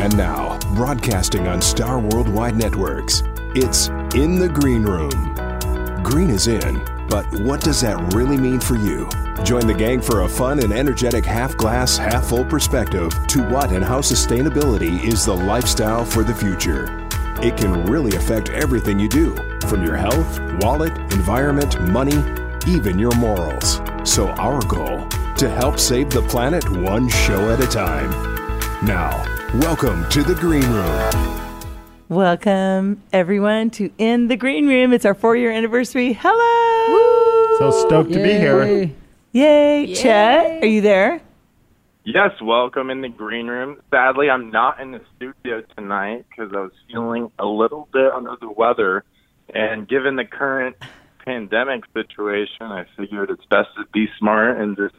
And now, broadcasting on Star Worldwide Networks, it's In the Green Room. Green is in, but what does that really mean for you? Join the gang for a fun and energetic half glass, half full perspective to what and how sustainability is the lifestyle for the future. It can really affect everything you do, from your health, wallet, environment, money, even your morals. So, our goal to help save the planet one show at a time. Now, welcome to the Green Room. Welcome, everyone, to In the Green Room. It's our four year anniversary. Hello! So stoked to be here. Yay. Chet, are you there? Yes, welcome in the green room. Sadly, I'm not in the studio tonight because I was feeling a little bit under the weather. And given the current pandemic situation, I figured it's best to be smart and just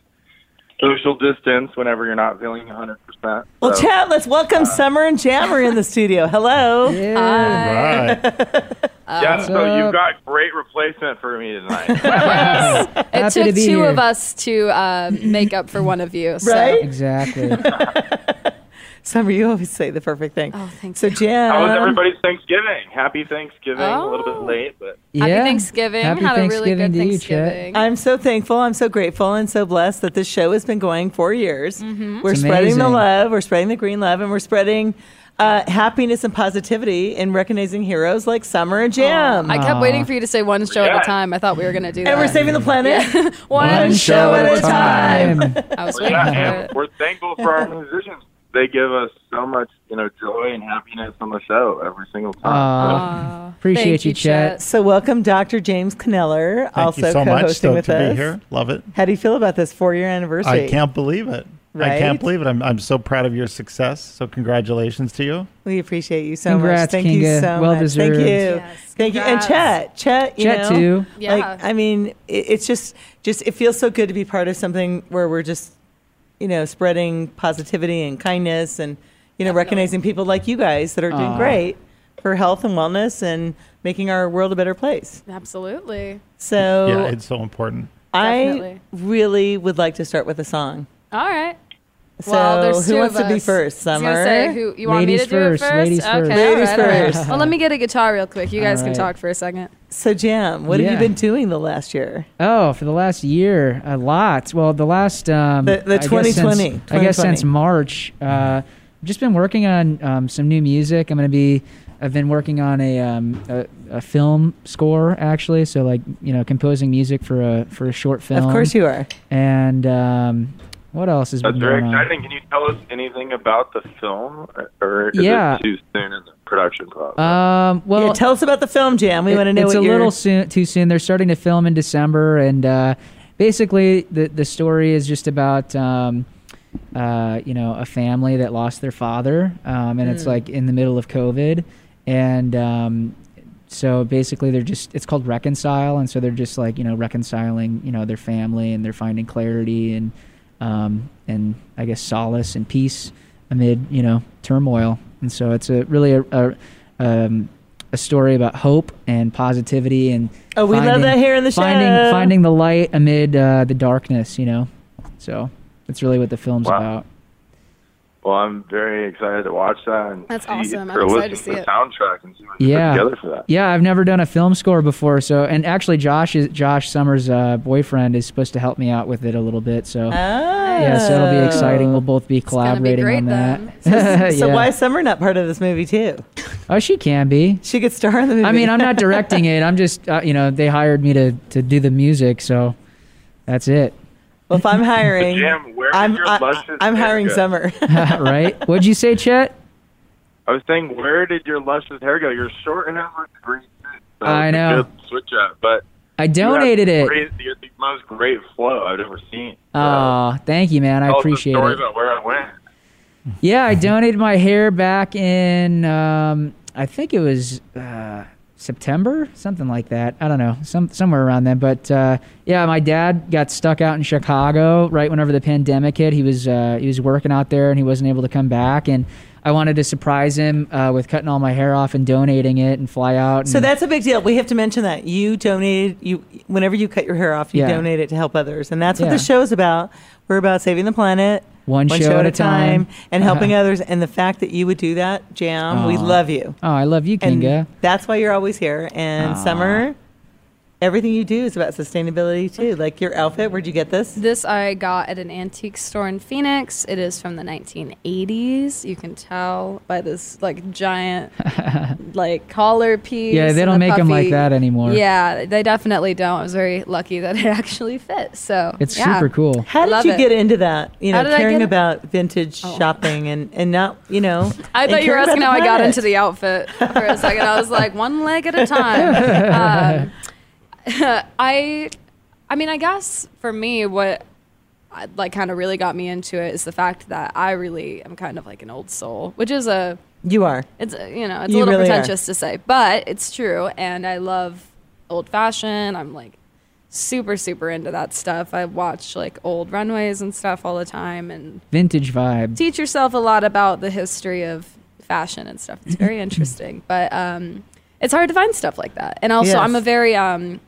social distance whenever you're not feeling 100%. Well, Chad, let's welcome Summer and Jammer in the studio. Hello. Right. yeah, so you've got great replacement for me tonight. It Happy took to two here. of us to uh, make up for one of you. So. Right? Exactly. Summer, you always say the perfect thing. Oh, thank you. so, you. Jam. How was everybody's Thanksgiving? Happy Thanksgiving. A little Oh. bit late, but Yeah. Happy yeah. Thanksgiving. Happy Had a really Thanksgiving good to you, Thanksgiving. I'm so thankful. I'm so grateful and so blessed that this show has been going four years. Mm-hmm. We're It's spreading the love, we're spreading the green love, and we're spreading uh, happiness and positivity in recognizing heroes like Summer and Jam. I kept waiting for you to say one show at a time. I thought we were going to do that. and we're saving the planet. one, One show at a time. I was waiting yeah, for it. we're thankful for our musicians. They give us so much, you know, joy and happiness on the show every single time. Aw. Aw, Appreciate you, Chet. So, welcome, Dr. James Kneller, Thank also you so much. co-hosting Stoked with to us. be here. Love it. How do you feel about this four-year anniversary? I can't believe it. I can't believe it. I'm, I'm so proud of your success. So congratulations to you. We appreciate you so Congrats, much. Thank you Kinga. so Well much. deserved. Thank you. Yes, Thank you. And congrats. Chet, Chet, you Chet know, too. Yeah. Like, I mean, it, it's just, just it feels so good to be part of something where we're just, you know, spreading positivity and kindness, and you know, recognizing people like you guys that are doing Aw. great for health and wellness and making our world a better place. Absolutely. So, Yeah, it's so important. I Definitely. really would like to start with a song. All right. So, well, there's who wants to be us. first? I was Summer. gonna say, who, you want Ladies me to do first, it first? ladies okay, first. Ladies right, all right. first. Well, let me get a guitar real quick. You guys All can talk for a second. So, Jam, what have you been doing the last year? Oh, for the last year, a lot. Well, the last um, The- the I guess 2020, since- I guess since March, uh, I've just been working on um, some new music. I'm gonna be. I've been working on a, um, a a film score actually, so like you know composing music for a for a short film. Of course you are. And um, what else is? That's been very going on? exciting. Can you tell us anything about the film, or- or is Yeah. it too soon in the production process? Um, well, yeah, tell us about the film, Jam. We It- want to know it's what a you're- little soon, too soon. They're starting to film in December, and uh, basically the the story is just about um, uh, you know a family that lost their father, um, and it's Mm. like in the middle of COVID, and um, so basically they're just it's called reconcile, and so they're just like you know reconciling you know their family, and they're finding clarity and um, and I guess solace and peace amid you know turmoil, and so it's a really a, a um, a story about hope and positivity and Oh, we love finding- that here in the show. finding finding the light amid uh, the darkness. You know, so that's really what the film's Wow. about. Well, I'm very excited to watch that. And That's see, awesome. I'm excited to listen see the it. soundtrack and see what Yeah. put together for that. Yeah, I've never done a film score before, so and actually Josh is Josh Summers' uh, boyfriend is supposed to help me out with it a little bit. So Oh. yeah, so it'll be exciting. We'll both be It's be collaborating great on that. then. So Yeah. why is Summer not part of this movie too? Oh, she can be. She could star in the movie. I mean, I'm not directing it. I'm just, uh, you know, they hired me to to do the music, so that's it, well, if I'm hiring, Jam, where I'm your I, I'm hiring go? Summer. right? What'd you say, Chet? I was saying, where did your luscious hair go? You're short and have a great suit. So I know. Switch up, but I you have donated it. Great, you the most great flow I've ever seen. Oh, thank you, man. I Tell appreciate story it. about where I went. Yeah, I donated my hair back in um, I think it was uh, September, something like that. I don't know, some somewhere around then. But uh, yeah, my dad got stuck out in Chicago right whenever the pandemic hit. He was uh, he was working out there and he wasn't able to come back, and I wanted to surprise him uh, with cutting all my hair off and donating it and fly out. So that's a big deal. We have to mention that you donated. You whenever you cut your hair off, you Yeah. donate it to help others, and that's what Yeah. the is about. We're about saving the planet, One show at a time. and helping uh-huh. others. And the fact that you would do that, Jam, we Aw. love you. Oh, I love you, And Kinga. that's why you're always here. And. Summer, everything you do is about sustainability too. Like your outfit, where'd you get this? This I got at an antique store in Phoenix. It is from the 1980s. You can tell by this like giant like collar piece. Yeah, they don't the them like that anymore. Yeah, they definitely don't. I was very lucky that it actually fit. So It's yeah. super cool. How did you it. get into that? You know, caring about vintage Oh. shopping and, and not, you know. I thought you were asking how I got into the outfit for a second. I was like, one leg at a time. Um, I, I mean, I guess for me, what uh, like kind of really got me into it is the fact that I really am kind of like an old soul, which is a You are. it's a, you know it's You a little really are. pretentious to say, but it's true, and I love old fashioned. I'm like super super into that stuff. I watch like old runways and stuff all the time, and Vintage vibe. teach yourself a lot about the history of fashion and stuff. It's very interesting, but um, it's hard to find stuff like that. And also, Yes. I'm a very um,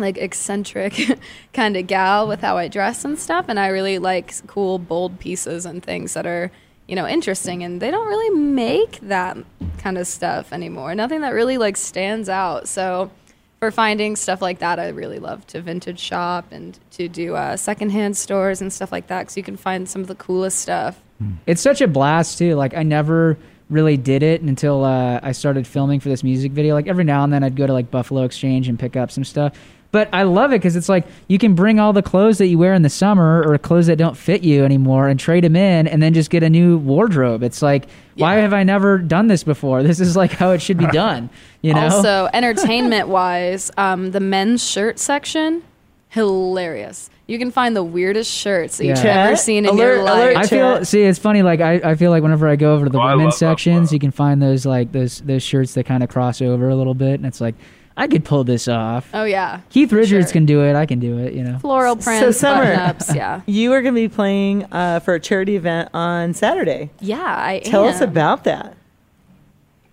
like eccentric kind of gal with how I dress and stuff, and I really like cool, bold pieces and things that are you know interesting. And they don't really make that kind of stuff anymore. Nothing that really like stands out. So. For finding stuff like that, I really love to vintage shop and to do uh, secondhand stores and stuff like that because you can find some of the coolest stuff. It's such a blast too. Like I never really did it until uh, I started filming for this music video. Like every now and then I'd go to like Buffalo Exchange and pick up some stuff. But I love it because it's like you can bring all the clothes that you wear in the summer or clothes that don't fit you anymore and trade them in and then just get a new wardrobe. It's like, why have I never done this before? This is like how it should be done. You know? Also, entertainment wise, um, the men's shirt section, hilarious. You can find the weirdest shirts that you've ever seen in alert, your life. I feel see it's funny like I, I feel like whenever I go over to the Oh, women's love sections you can find those like those those shirts that kind of cross over a little bit and it's like I could pull this off. oh yeah, Keith Richards Sure. can do it. I can do it. You know. floral prints, so Summer. button-ups. Yeah, You are going to be playing uh, for a charity event on Saturday. yeah. I Tell us about that.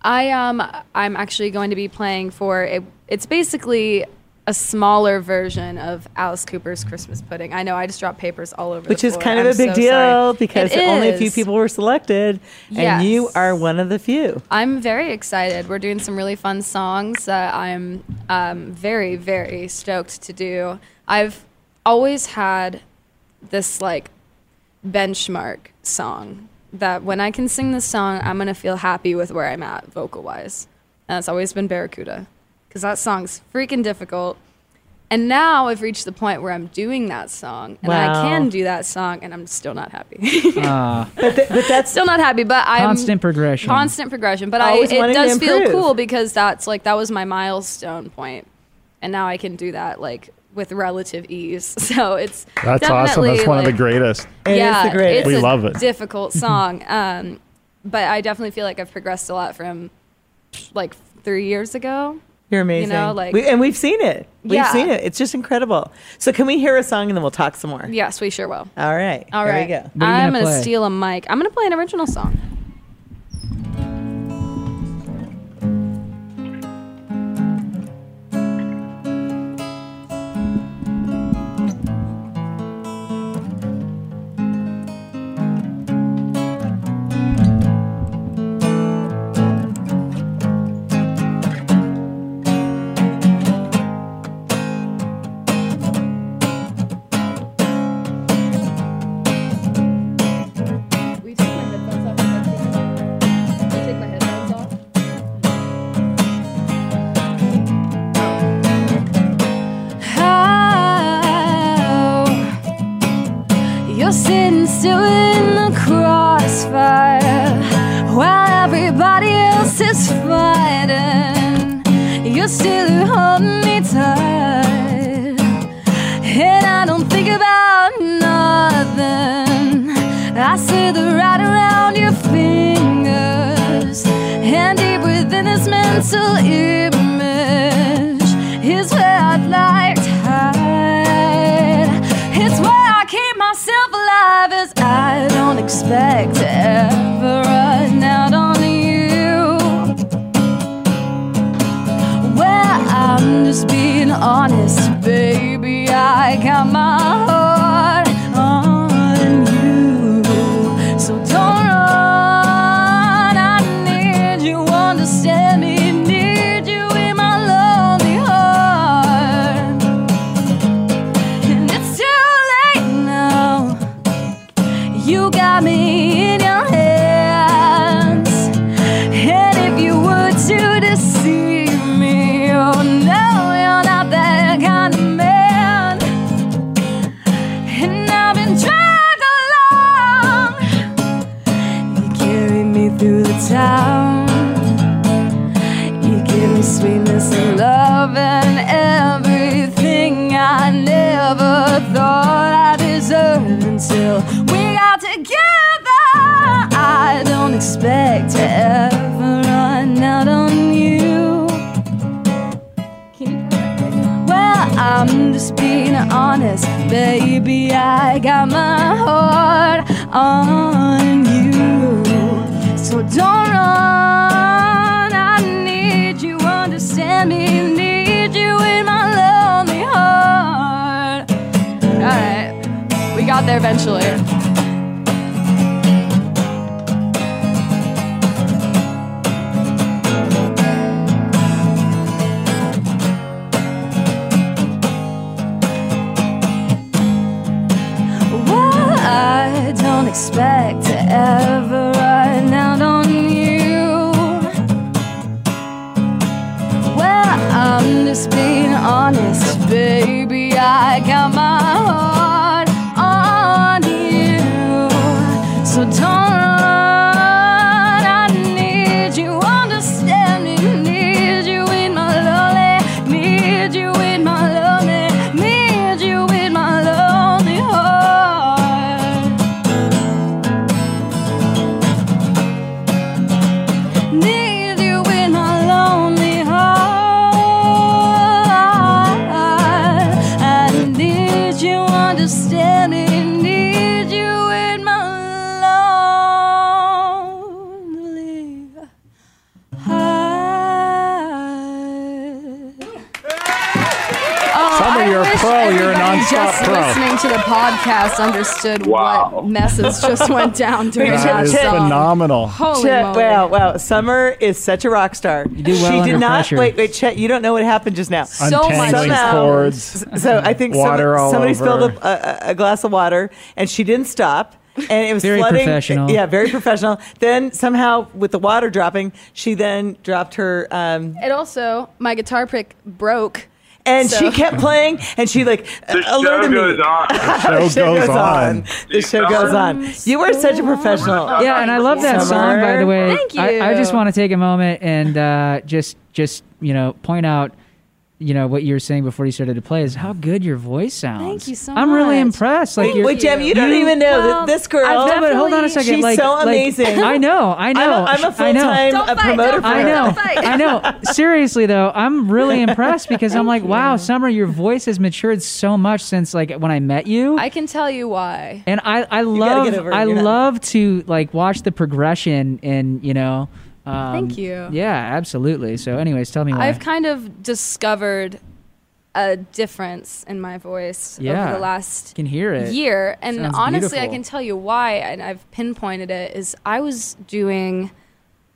I um I'm actually going to be playing for it. It's basically a smaller version of Alice Cooper's Christmas Pudding. I know I just dropped papers all over, Which is floor. kind of I'm a big so deal sorry. because only a few people were selected, and you are one of the few. I'm very excited. We're doing some really fun songs that I'm um, very, very stoked to do. I've always had this like benchmark song that when I can sing this song, I'm gonna feel happy with where I'm at vocal wise, and that's always been Barracuda, because that song's freaking difficult. And now I've reached the point where I'm doing that song, and Wow. I can do that song, and I'm still not happy. Ah, But, th- but that's still not happy, but I'm constant progression. constant progression but I, it does feel cool because that's like that was my milestone point. point and now i can do that like with relative ease so it's That's awesome. That's one of the greatest. It is yeah the greatest. it's We a love it. difficult song um but i definitely feel like i've progressed a lot from like three years ago You're amazing. know, like- we, and we've seen it. We've Yeah. seen it. It's just incredible. So can we hear a song and then we'll talk some more? yes we sure will All right. All right. Here we go. What are you i'm gonna gonna steal a mic i'm gonna play an original song Need listening to the podcast understood Wow. what messes just went down during That That that is Chet- song. phenomenal. Holy Chet, moly. wow, wow. Summer is such a rock star. You do well she under did not pressure. wait, wait, Chet, you don't know what happened just now. So much Untangling Somehow- cords. So I think some- Water all somebody over. spilled a, a, a glass of water, and she didn't stop. And it was Very flooding. professional. Yeah, very professional. Then somehow, with the water dropping, she then dropped her, um, It also, my guitar pick broke. And So- she kept playing, and she like The show alerted goes me. on. Show goes on. The show goes on. You are such a professional. Yeah, and I love that Summer. song. By the way, Thank I, I just want to take a moment and uh, just just you know point out you know what you were saying before you started to play is how mm-hmm. good your voice sounds. Thank you so much. I'm really impressed. Like you're, Wait, Jam, you don't even know Well, that this girl. I've No, but hold on a second. She's like, so like, amazing. I know. I know. I'm a, I'm a I full time a fight, promoter don't for I know. I know. Seriously though, I'm really impressed because I'm like, wow, Summer, your voice has matured so much since like when I met you. I can tell you why. and I, I love get over it. I You're love to like watch the progression and you know um, Thank you. Yeah, absolutely. So anyways, tell me why. I've kind of discovered a difference in my voice Yeah. over the last can hear it. year. And Sounds honestly, I can tell you why, and I've pinpointed it, is I was doing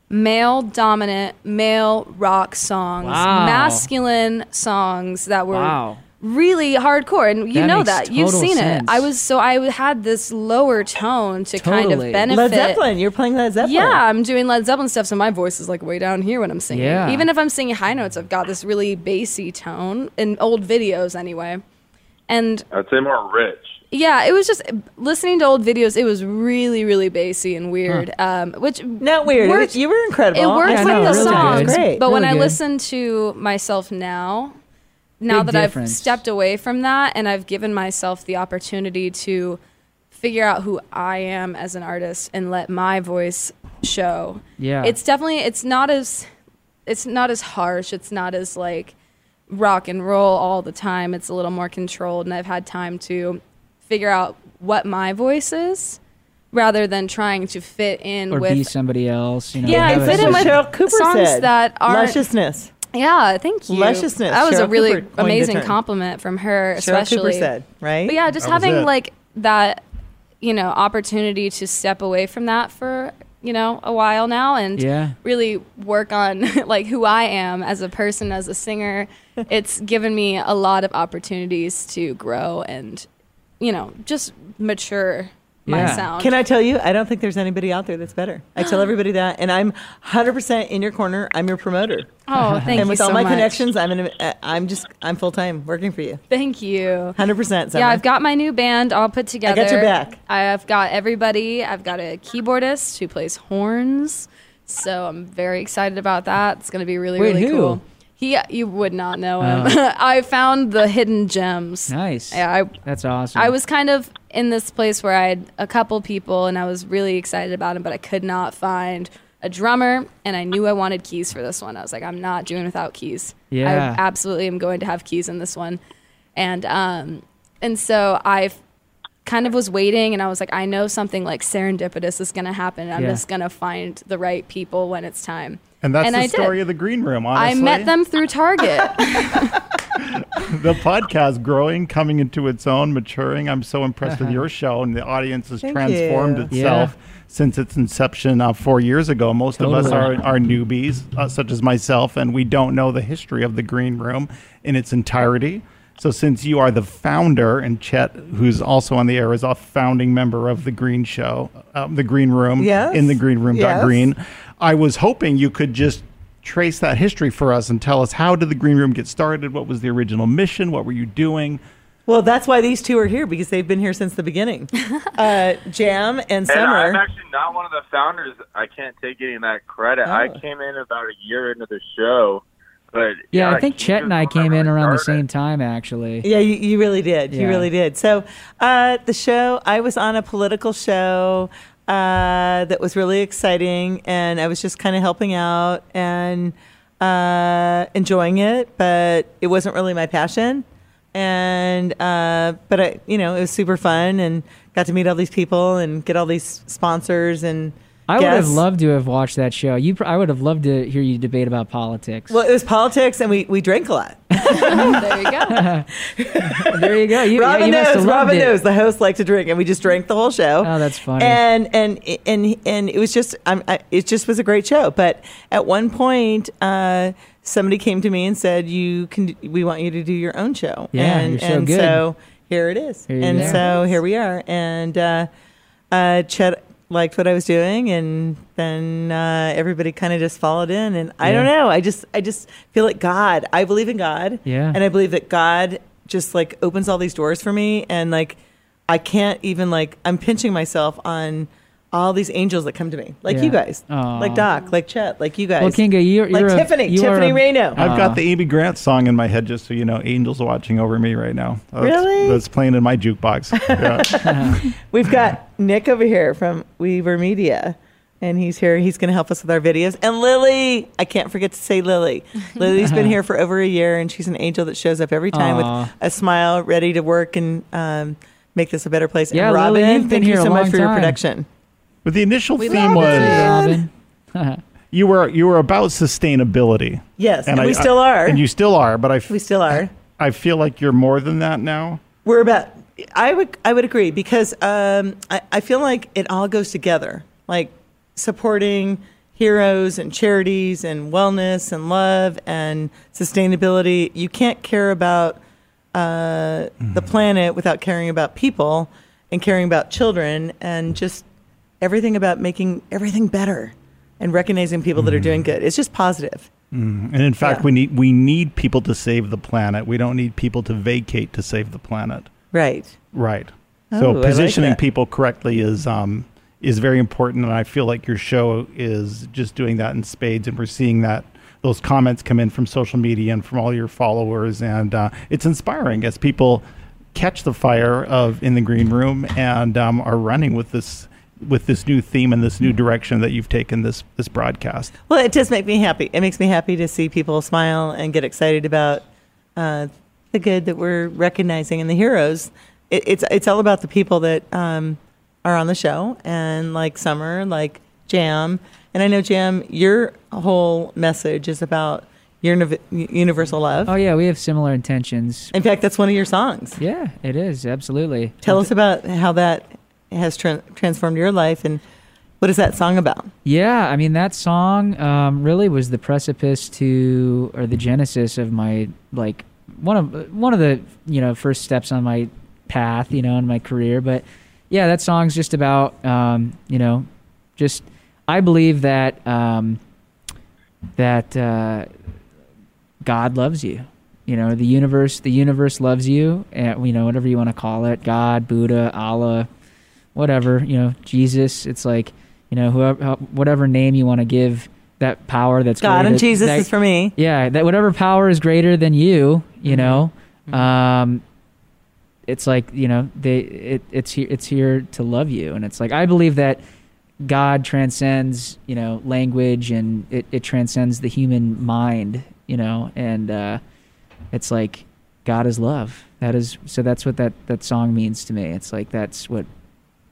male dominant, male rock songs, Wow. masculine songs that were Wow. Really hardcore. And you That know makes that. You've total seen sense. it. I was so I had this lower tone to kind Totally. of benefit. Led Zeppelin. You're playing Led Zeppelin. Yeah, I'm doing Led Zeppelin stuff, so my voice is like way down here when I'm singing. Yeah. Even if I'm singing high notes, I've got this really bassy tone in old videos anyway. And I'd say more rich. yeah, it was just listening to old videos. It was really, really bassy and weird. Um, which Not weird. It worked- you were incredible. it works Yeah, with no, the really songs. Great. but when Really I good. listen to myself now, now Big that difference. I've stepped away from that and I've given myself the opportunity to figure out who I am as an artist and let my voice show. Yeah. It's definitely it's not as it's not as harsh. It's not as like rock and roll all the time. It's a little more controlled and I've had time to figure out what my voice is rather than trying to fit in or with be somebody else. You know, Yeah, have fit in with Cheryl Cooper songs said. that aren't Lusciousness. Yeah, thank you. Lusciousness. That was a really Cooper amazing compliment from her, Cheryl especially. Cooper said, right? But yeah, just That was having it. like that, you know, opportunity to step away from that for you know a while now and Yeah. really work on like who I am as a person, as a singer. it's given me a lot of opportunities to grow and you know just mature my Yeah. sound. Can I tell you? I don't think there's anybody out there that's better. I tell everybody that, and I'm 100% in your corner. I'm your promoter, Oh, thank and you And with so all my much. connections, I'm in. A, uh, I'm just. I'm full time working for you. Thank you. 100%. Summer. Yeah, I've got my new band all put together. I got your back. I've got everybody. I've got a keyboardist who plays horns. So I'm very excited about that. It's going to be really, Wait, really who? cool. He, you would not know him. Oh. I found the hidden gems. Nice. Yeah, I, That's awesome. I was kind of in this place where I had a couple people and I was really excited about him, but I could not find a drummer and I knew I wanted keys for this one. I was like, I'm not doing without keys. Yeah. I absolutely am going to have keys in this one. And um and so I kind of was waiting and I was like, I know something like serendipitous is gonna happen. I'm Yeah. just gonna find the right people when it's time. And that's And the I did. story of the green room. I met them through Target. the podcast growing, coming into its own, maturing. I'm so impressed with your show, and the audience has Thank transformed you. itself since its inception uh, four years ago. Most of us are, are newbies, uh, such as myself, and we don't know the history of the Green Room in its entirety. So, since you are the founder, and Chet, who's also on the air, is a founding member of the Green Show, um, the Green Room, Yes. in the Green Room. Yes. Green. I was hoping you could just trace that history for us and tell us how did the Green Room get started? What was the original mission? What were you doing? Well, that's why these two are here because they've been here since the beginning. uh, Jam and And Summer. I'm actually not one of the founders. I can't take any of that credit. I Oh. came in about a year into the show, but yeah, I think Chet and I the one that came in really around the same time, actually. Yeah, you, you really did. You really did. So, uh, the show, I was on a political show uh, that was really exciting, and I was just kind of helping out and uh, enjoying it, but it wasn't really my passion. And, uh, but I, you know, it was super fun and got to meet all these people and get all these sponsors and. I would have loved to have watched that show. You, pr- I would have loved to hear you debate about politics. Well, it was politics, and we, we drank a lot. there you go. there you go. You, yeah, Robin you must have knows. loved Robin it. knows. The host liked to drink, and we just drank the whole show. Oh, that's funny. And and and and it was just, I'm, I, it just was a great show. But at one point, uh, somebody came to me and said, "You can, we want you to do your own show." Yeah, and, you're so and good. so here it is. Here and go. so here we are. And uh, uh, Chet liked what I was doing, and then uh, everybody kind of just followed in. And I Yeah. don't know. I just I just feel like God. I believe in God. Yeah. And I believe that God just like opens all these doors for me and like I can't even like I'm pinching myself on all these angels that come to me. Like Yeah. you guys. Aw. Like Doc, like Chet, like you guys. Well, Kinga, you're, like you're a- Tiffany, you Tiffany a- Reno. I've got the Amy Grant song in my head, just so you know. Angels watching over me right now. That's, Really? That's playing in my jukebox. Yeah. We've got Nick over here from Weaver Media. And he's here. He's going to help us with our videos. And Lily, I can't forget to say Lily. Lily's been here for over a year, and she's an angel that shows up every time Aw. with a smile, ready to work and um, make this a better place. Yeah, and Lily, Robin, you've been thank you here a so much long for your production. but the initial We theme was Robin. you were you were about sustainability, Yes, and, I- we still I- are. and you still are. But I f- we still are. I feel like you're more than that now. We're about. I would. I would agree because um, I, I feel like it all goes together. Like supporting heroes and charities and wellness and love and sustainability. You can't care about uh, the planet without caring about people and caring about children and just everything about making everything better and recognizing people that are doing good. It's just positive. And in fact, Yeah. we need we need people to save the planet. We don't need people to vacate to save the planet. Right. Right. Oh, so positioning that. people correctly is um, is very important, and I feel like your show is just doing that in spades, and we're seeing that those comments come in from social media and from all your followers, and uh, it's inspiring as people catch the fire of in the green room and um, are running with this with this new theme and this new direction that you've taken this this broadcast. Well, it does make me happy. It makes me happy to see people smile and get excited about uh, the good that we're recognizing and the heroes. It, it's it's all about the people that um, are on the show and like Summer, like Jam, and I know Jam. Your whole message is about univ- universal love. Oh yeah, we have similar intentions. In fact, that's one of your songs. Yeah, it is absolutely. Tell us about how that has tran transformed your life and what is that song about? Yeah, I mean that song um, really was the precipice to or the genesis of my like one of one of the you know first steps on my path, you know, in my career. But yeah, that song's just about um, you know, just I believe that um, that uh, God loves you. You know, the universe the universe loves you, and you know whatever you want to call it, God, Buddha, Allah, whatever. You know, Jesus. It's like you know whoever whatever name you want to give that power that's God greater- and Jesus that- is for me. yeah that whatever power is greater than you you know? Um it's like you know they it, it's here it's here to love you. And it's like i believe that god transcends you know language and it, it transcends the human mind you know? And uh it's like god is love. That is so that's what that that song means to me. It's like that's what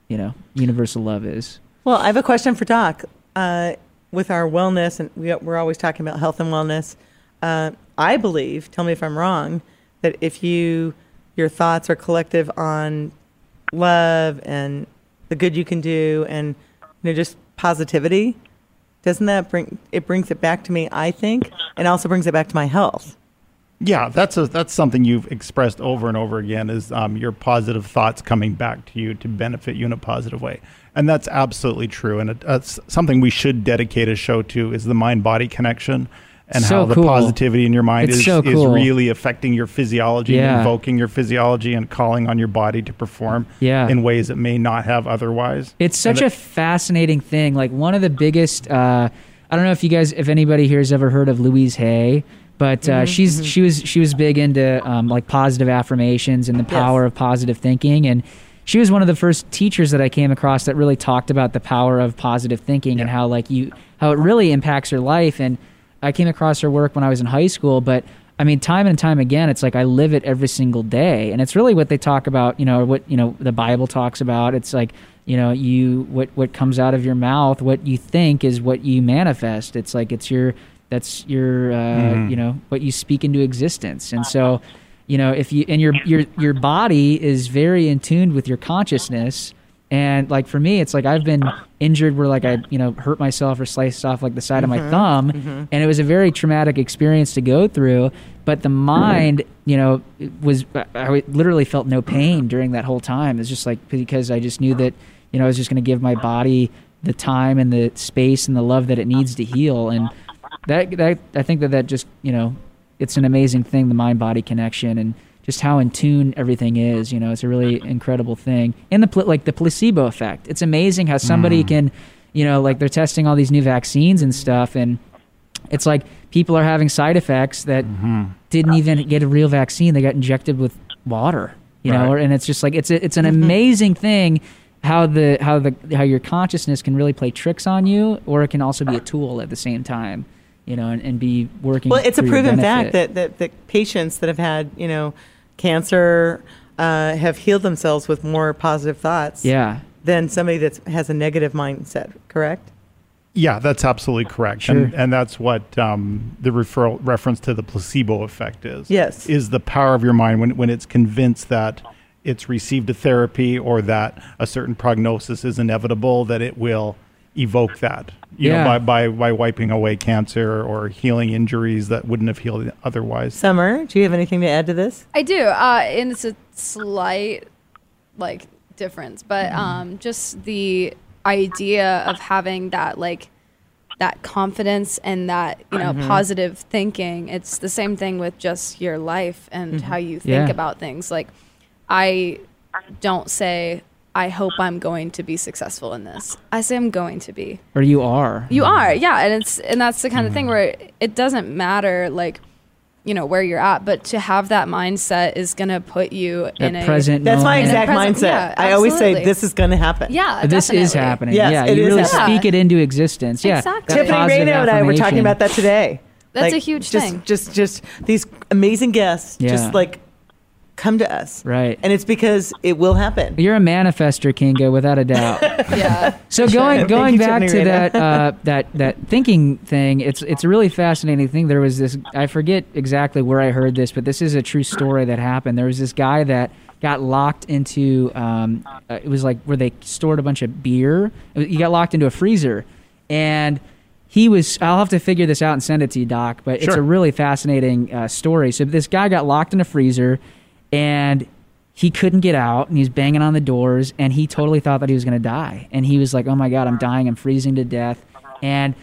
you know universal love is. Well, I have a question for Doc. Uh, with our wellness, and we, we're always talking about health and wellness. Uh, I believe, tell me if I'm wrong, that if you your thoughts are collective on love and the good you can do, and you know just positivity, doesn't that bring it brings it back to me? I think, and also brings it back to my health. Yeah, that's a, that's something you've expressed over and over again is um, your positive thoughts coming back to you to benefit you in a positive way, and that's absolutely true. And it, that's something we should dedicate a show to is the mind body connection and So how the cool. positivity in your mind It's is, so is really affecting your physiology, and invoking your physiology, and calling on your body to perform Yeah. in ways it may not have otherwise. It's such And a fascinating thing. Like one of the biggest. Uh, I don't know if you guys, if anybody here has ever heard of Louise Hay, but uh, she's she was she was big into um, like positive affirmations and the power of positive thinking, and she was one of the first teachers that I came across that really talked about the power of positive thinking and how like you how it really impacts your life. And I came across her work when I was in high school, but I mean, time and time again, it's like I live it every single day, and it's really what they talk about. You know, what you know the Bible talks about. It's like you know, you what what comes out of your mouth, what you think is what you manifest. It's like it's your that's your uh, you know what you speak into existence, and so you know if you and your your your body is very in tune with your consciousness. And like for me, it's like I've been injured where like I you know hurt myself or sliced off like the side of my mm-hmm. thumb, mm-hmm. and it was a very traumatic experience to go through. But the mind, you know, was I literally felt no pain during that whole time. It's just like because I just knew that you know I was just going to give my body the time and the space and the love that it needs to heal. And that that I think that that just you know it's an amazing thing the mind body connection and just how in tune everything is. You know, it's a really incredible thing. And the like the placebo effect. It's amazing how somebody mm. can, you know, like they're testing all these new vaccines and stuff, and it's like people are having side effects that mm-hmm. didn't even get a real vaccine. They got injected with water. You know, and it's just like it's a, it's an mm-hmm. amazing thing how the how the how your consciousness can really play tricks on you, or it can also be a tool at the same time. You know, and, and be working. Well, it's a proven fact that, that, that patients that have had, you know, cancer uh, have healed themselves with more positive thoughts yeah, than somebody that has a negative mindset, correct? Yeah, that's absolutely correct, Sure. and and that's what um, the referral reference to the placebo effect is. Yes. is the power of your mind when when it's convinced that it's received a therapy or that a certain prognosis is inevitable, that it will evoke that. You Yeah. know, by, by by wiping away cancer or healing injuries that wouldn't have healed otherwise. Summer, do you have anything to add to this? I do, uh, and it's a slight like difference, but um, just the idea of having that like that confidence and that you know positive thinking. It's the same thing with just your life and how you think Yeah. about things. Like I don't say I hope I'm going to be successful in this. I say I'm going to be. or you are. You are, yeah, and it's and that's the kind of thing mm. where it doesn't matter like you know where you're at, but to have that mindset is gonna put you in That a present. That's my moment. In a exact present- mindset. yeah, I always say this is going to happen. Yeah, This is happening. Yes, yeah, it you is really happening. speak it into existence. Yeah, Exactly. Tiffany positive Reno and I were talking about that today. That's a huge just, thing. Just, just these amazing guests, Yeah. just like come to us, Right. And it's because it will happen. You're a manifester, Kinga, without a doubt. Yeah, So Sure. going Thank going back to that uh, that that thinking thing, it's it's a really fascinating thing. There was this I forget exactly where I heard this, but this is a true story that happened. There was this guy that got locked into um, uh, it was like where they stored a bunch of beer. He got locked into a freezer, and he was. I'll have to figure this out and send it to you, Doc. But it's a really fascinating uh, story. So this guy got locked in a freezer, and he couldn't get out and he's banging on the doors and he totally thought that he was going to die. And he was like oh my god i'm dying. I'm freezing to death. And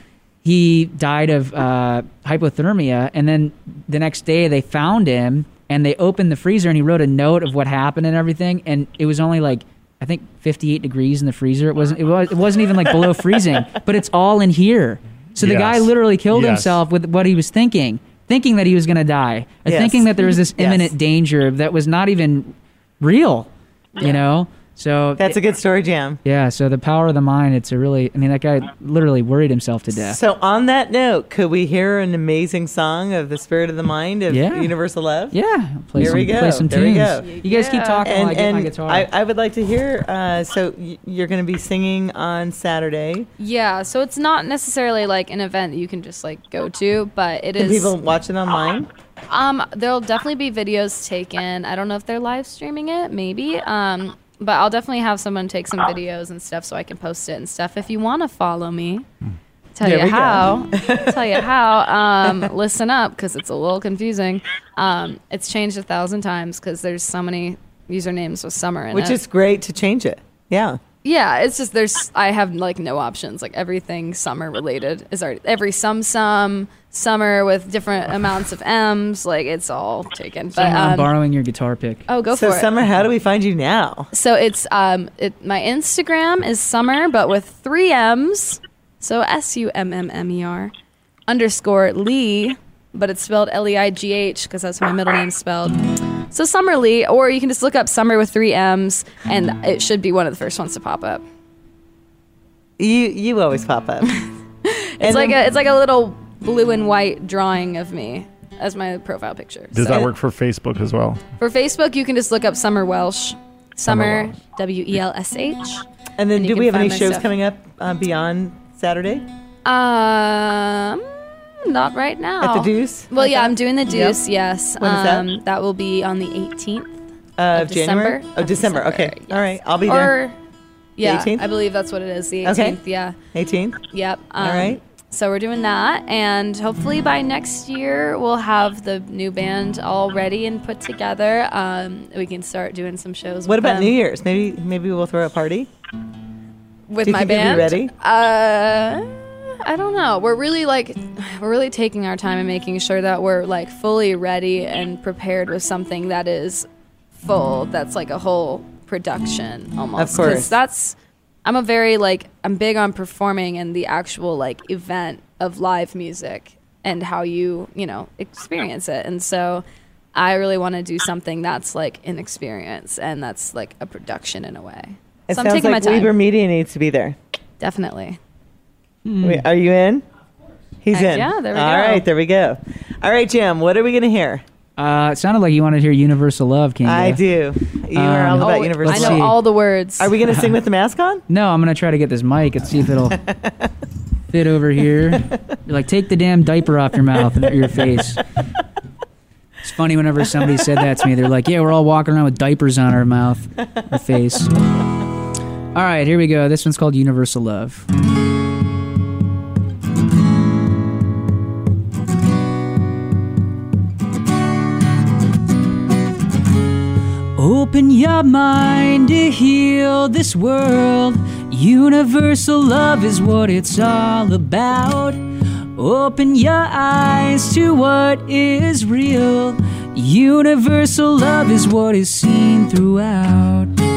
he died of uh, hypothermia and then the next day they found him and they opened the freezer and he wrote a note of what happened and everything and it was only like i think 58 degrees in the freezer. It wasn't it, was, it wasn't even like below freezing but it's all in here. So the guy literally killed Yes. himself with what he was thinking thinking that he was going to die or Yes. thinking that there was this mm-hmm. Yes. imminent danger that was not even real you know so That's a good story, Jam. yeah so the power of the mind it's a really i mean that guy literally worried himself to death So, on that note, could we hear an amazing song of the Spirit of the Mind of Yeah. Universal Love? yeah play Here some, we go. play some There we tunes go. you guys keep talking while And, i get my guitar I, I would like to hear. Uh, so you're going to be singing on Saturday. Yeah, so it's not necessarily like an event that you can just like go to, but it Can is. people watch it online? Um, there'll definitely be videos taken. I don't know if they're live streaming it, maybe. Um, but I'll definitely have someone take some videos and stuff so I can post it and stuff. If you want to follow me, tell There you how. tell you how. Um, listen up because it's a little confusing. Um, it's changed a thousand times because there's so many usernames with summer in it. Which is great to change it. Yeah. Yeah, it's just there's I have like no options. Like everything summer related is already every sum sum summer with different amounts of M's. Like it's all taken. so But i'm um, borrowing your guitar pick oh, go so, for it. So summer, how do we find you now? So it's um it my Instagram is summer but with three M's. So S U M M M E R underscore Lee, but it's spelled L E I G H because that's how my middle name's spelled. So Summer Lee, or you can just look up Summer with three M's, and it should be one of the first ones to pop up. You you always pop up. It's like a it's like a little blue and white drawing of me as my profile picture. Does So- that work for Facebook as well? For Facebook, you can just look up Summer Welsh. Summer Welsh. W E L S H. And then, and do we have any shows stuff. coming up uh, beyond Saturday Um, not right now. at the Deuce? Well, Like yeah, that? I'm doing the Deuce. Yes. When is that? um, that will be on the 18th. Uh, of January. December? Oh, Of December. December, Okay. All right. I'll be there. Yeah, 18th? I believe that's what it is. The 18th. Okay. Yeah. 18th. Yep. All um, right. So we're doing that, and hopefully by next year we'll have the new band all ready and put together. Um, we can start doing some shows. What about them. New Year's? Maybe maybe we'll throw a party. with Do you my think you'll be band? ready? Uh, I don't know. We're really like we're really taking our time and making sure that we're like fully ready and prepared with something that is full. That's like a whole production almost. Of course. that's I'm a very like I'm big on performing and the actual like event of live music and how you you know experience it. And so I really want to do something that's like an experience and that's like a production in a way. It so I'm sounds taking like my time. Weber Media needs to be there. Definitely. Hmm. Wait, are you in? He's Heck in. yeah, there we All go. All right, there we go. All right, Jim. What are we gonna hear? Uh, it sounded like you wanted to hear universal love Kinga. I do. You are all Um, about Oh, Universal. I Let's know see. all the words. Are we gonna sing with the mask on? No, I'm gonna try to get this mic and see if it'll fit over here. You're like, take the damn diaper off your mouth and your face. It's funny whenever somebody said that to me. They're like, "Yeah, we're all walking around with diapers on our mouth, or face." All right, here we go. This one's called Universal Love. Open your mind to heal this world. Universal love is what it's all about. Open your eyes to what is real. Universal love is what is seen throughout.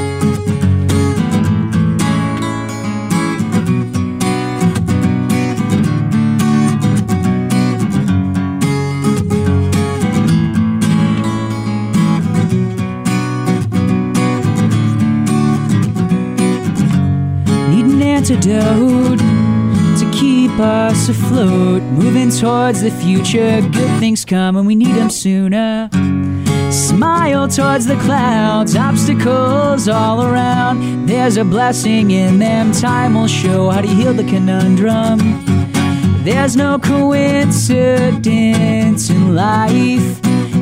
Antidote to keep us afloat. Moving towards the future, good things come and we need them sooner. Smile towards the clouds, obstacles all around. There's a blessing in them. Time will show how to heal the conundrum. There's no coincidence in life.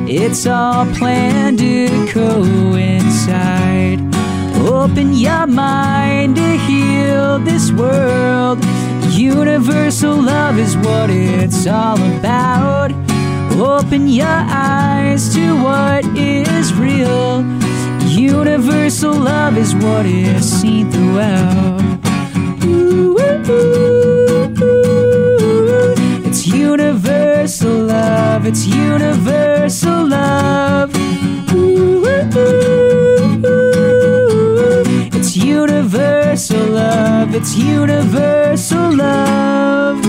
It's all planned to coincide. Open your mind to heal this world. Universal love is what it's all about. Open your eyes to what is real. Universal love is what is seen throughout. Ooh. It's universal love. It's universal love. Universal love. It's universal love.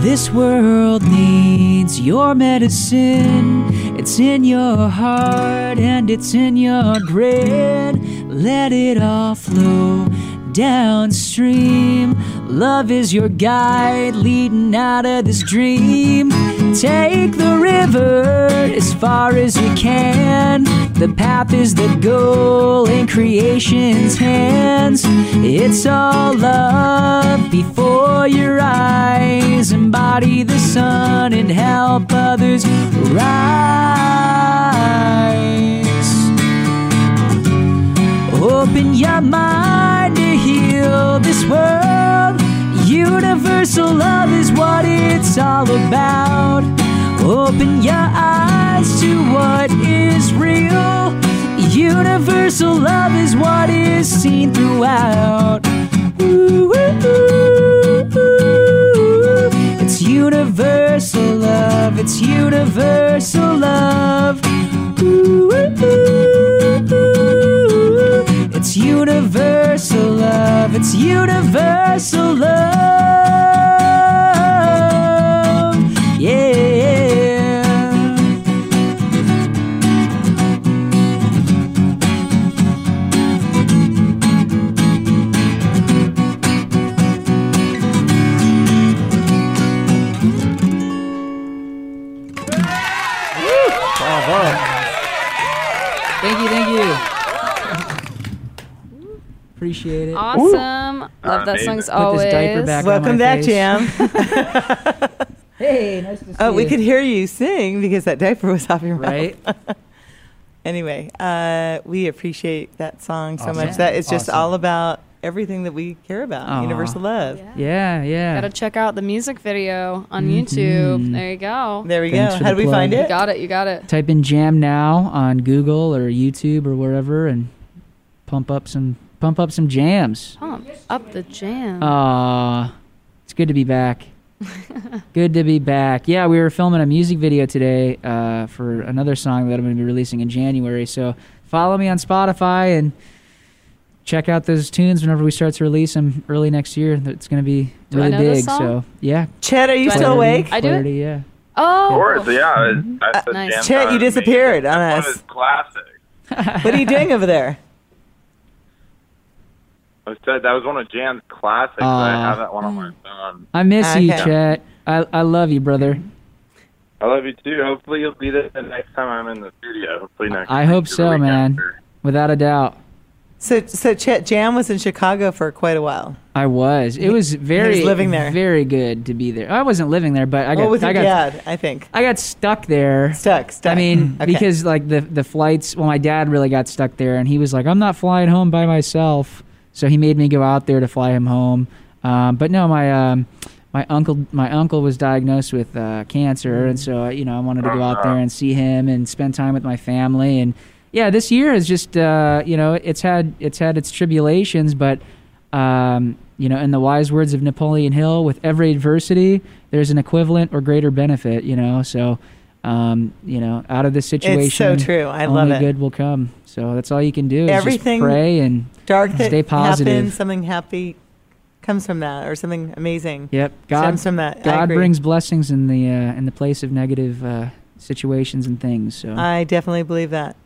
This world needs your medicine. It's in your heart and it's in your brain. Let it all flow downstream. Love is your guide leading out of this dream. Take the river as far as you can. The path is the goal in creation's hands. It's all love before your eyes. Embody the sun and help others rise. Open your mind to heal this world. Universal love is what it's all about. Open your eyes to what is real. Universal love is what is seen throughout. Ooh, ooh, ooh. It's universal love. It's universal love. It's universal love. It's universal love. Appreciate it. Awesome. Love that Amazing. song's Put this always. diaper back on. Welcome my back, face. Jam. Hey, nice to see you. Oh, we could hear you sing because that diaper was off your mouth. Right? Anyway, uh, we appreciate that song so Awesome. much. That it's just Awesome. all about everything that we care about. Aw. Universal love. Yeah, yeah. Gotta check out the music video on Mhm. YouTube. There you go. There we Thanks go. How the do we find it You got it. You got it. Type in Jam Now on Google or YouTube or wherever and pump up some pump up some jams. Pump up the jam. Aw, it's good to be back. good to be back. Yeah, we were filming a music video today uh, for another song that I'm going to be releasing in January. So follow me on Spotify and check out those tunes whenever we start to release them early next year. It's going to be Do I really know this big. song? So yeah, Chet, are you Do still know- awake? I do it? Clarity, yeah. oh, Of course, yeah. Mm-hmm. That's the Nice. jam Chet, you disappeared on us. one is classic. what are you doing over there? I said that was one of Jam's classics. I have that one on my mm. phone. I miss you, Okay. Chet. I, I love you, brother. I love you too. Hopefully you'll be there the next time I'm in the studio. Hopefully next. I week hope so, man. after. Without a doubt. So, so Chet Jam was in Chicago for quite a while. I was. It was very living there. very good to be there. I wasn't living there, but I got oh, with I your got dad, I think. I got stuck there. Stuck, stuck. I mean, mm, Okay. because like the the flights. Well, my dad really got stuck there, and he was like, "I'm not flying home by myself," so he made me go out there to fly him home. Um, but no, my um, my uncle my uncle was diagnosed with uh, cancer, and so you know I wanted to go out there and see him and spend time with my family. And yeah, this year is just uh, you know it's had it's had its tribulations, but um, you know, in the wise words of Napoleon Hill, with every adversity, there's an equivalent or greater benefit. You know, so um, you know, out of this situation, It's so true. I only love it. good will come. So that's all you can do. Is Everything- just pray and Dark that Stay positive. happens, something happy comes from that, or something amazing yep. God stems from that. God brings blessings in the uh, in the place of negative uh, situations and things. So I definitely believe that.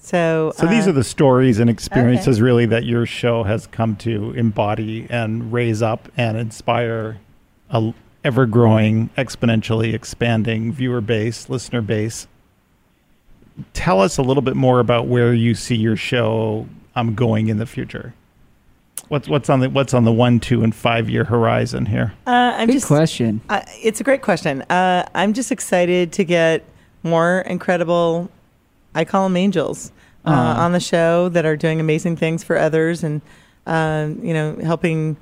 So, So these uh, are the stories and experiences really that your show has come to embody and raise up and inspire a ever growing, exponentially expanding viewer base, listener base. Tell us a little bit more about where you see your show um, going in the future. What's what's on the what's on the one, two, and five year horizon here? uh, I'm good just question. Uh, it's a great question. Uh, I'm just excited to get more incredible, I call them angels, uh, Aw. on the show that are doing amazing things for others and, um, you know, helping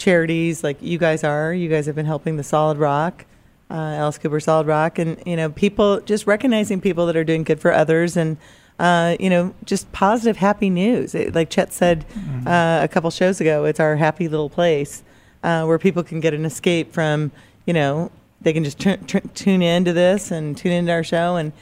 charities like you guys are. You guys have been helping the Solid Rock uh, Alice Cooper, Solid Rock, and you know, people just recognizing people that are doing good for others, and uh, you know, just positive, happy news. It, like Chet said uh, a couple shows ago, it's our happy little place uh, where people can get an escape from, you know, they can just tu- tu- tune into this and tune into our show. And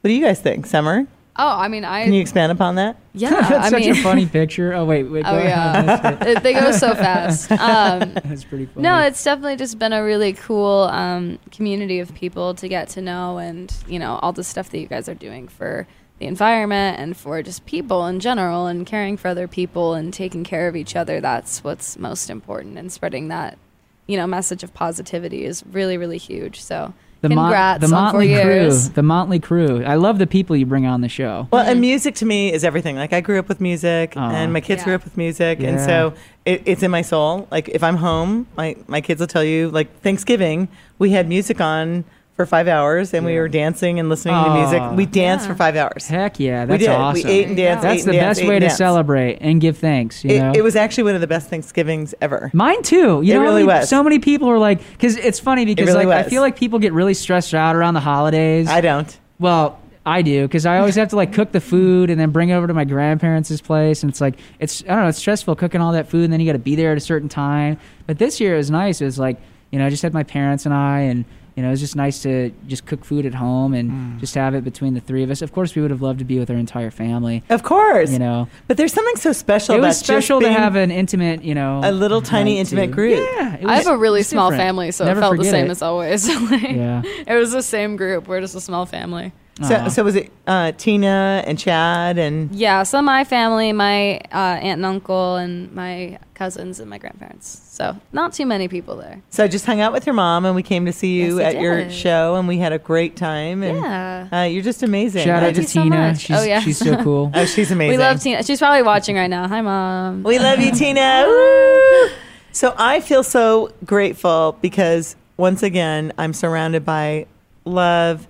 what do you guys think, Summer? Oh, I mean, I Can you expand upon that? yeah. That's I such mean, a funny picture. Oh wait, wait. Oh go yeah, It- they go so fast. Um, That's pretty funny. no, it's definitely just been a really cool um, community of people to get to know, and you know all the stuff that you guys are doing for the environment and for just people in general, and caring for other people and taking care of each other. That's what's most important, and spreading that you know message of positivity is really really huge. So the Mon- congrats the on four Motley Crew. The Motley Crew. I love the people you bring on the show. Well, and music to me is everything. Like I grew up with music, Aw. and my kids Yeah. grew up with music, and Yeah. so it, it's in my soul. Like if I'm home, my my kids will tell you. Like Thanksgiving, we had music on for five hours, and we were dancing and listening to music. We danced Yeah. for five hours. Heck yeah, we that's did. awesome. We ate and danced. go. ate That's and the danced, best ate way to danced. celebrate and give thanks. You know, It, it was actually one of the best Thanksgivings ever. Mine too. You It know, really I mean, was. so many people are like, because it's funny because really like I feel like people get really stressed out around the holidays. I don't. Well, I do because I always have to like cook the food and then bring it over to my grandparents' place, and it's like it's I don't know, it's stressful cooking all that food, and then you got to be there at a certain time. But this year it was nice. It was like you know, I just had my parents and I, and you know, it was just nice to just cook food at home and Mm. just have it between the three of us. Of course, we would have loved to be with our entire family. Of course. You know, But there's something so special it was special to have an intimate, you know, a little tiny intimate too. group. Yeah, it I have a really it small different. family, so Never it felt the same it. as always. Like, Yeah. It was the same group. We're just a small family. So, so was it uh, Tina and Chad and Yeah, so my family, my uh, aunt and uncle, and my cousins and my grandparents. So not too many people there. so I just hung out with your mom and we came to see you Yes, I at your did. show and we had a great time and Yeah. uh, you're just amazing. Shout I out to you so Tina. much. She's, Oh, yeah. she's so cool. Oh, she's amazing. We love Tina. She's probably watching right now. Hi, mom. We love you, Tina. Woo! So I feel so grateful because once again, I'm surrounded by love,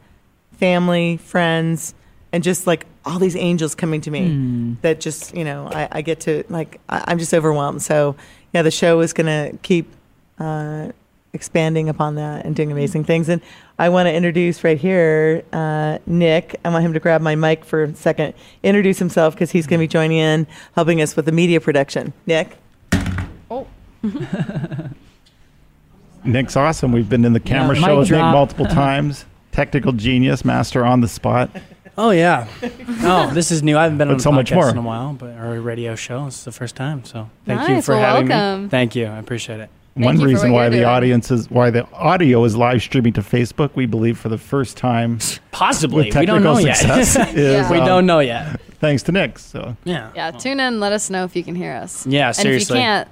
family, friends, and just like all these angels coming to me Hmm. that just, you know, I, I get to, like, I, I'm just overwhelmed. So, yeah, the show is going to keep uh, expanding upon that and doing amazing things. And I want to introduce right here uh, Nick. I want him to grab my mic for a second, introduce himself because he's going to be joining in, helping us with the media production. Nick? Oh. Nick's awesome. We've been in the camera Yeah, show with Nick multiple times. Technical genius, master on the spot. Oh yeah. Oh, this is new. I haven't been But on a so much podcast more. in a while, but or a radio show. This is the first time, so thank you Nice. for Well, having welcome. me. Thank you. I appreciate it. One you for reason what why you're the doing. audience is why the audio is live streaming to Facebook, we believe for the first time Possibly. with We don't technical know yet. success is Yeah. we um, don't know yet. thanks to Nick. So Yeah. Yeah, Well, tune in let us know if you can hear us. Yeah, And if you seriously. can't,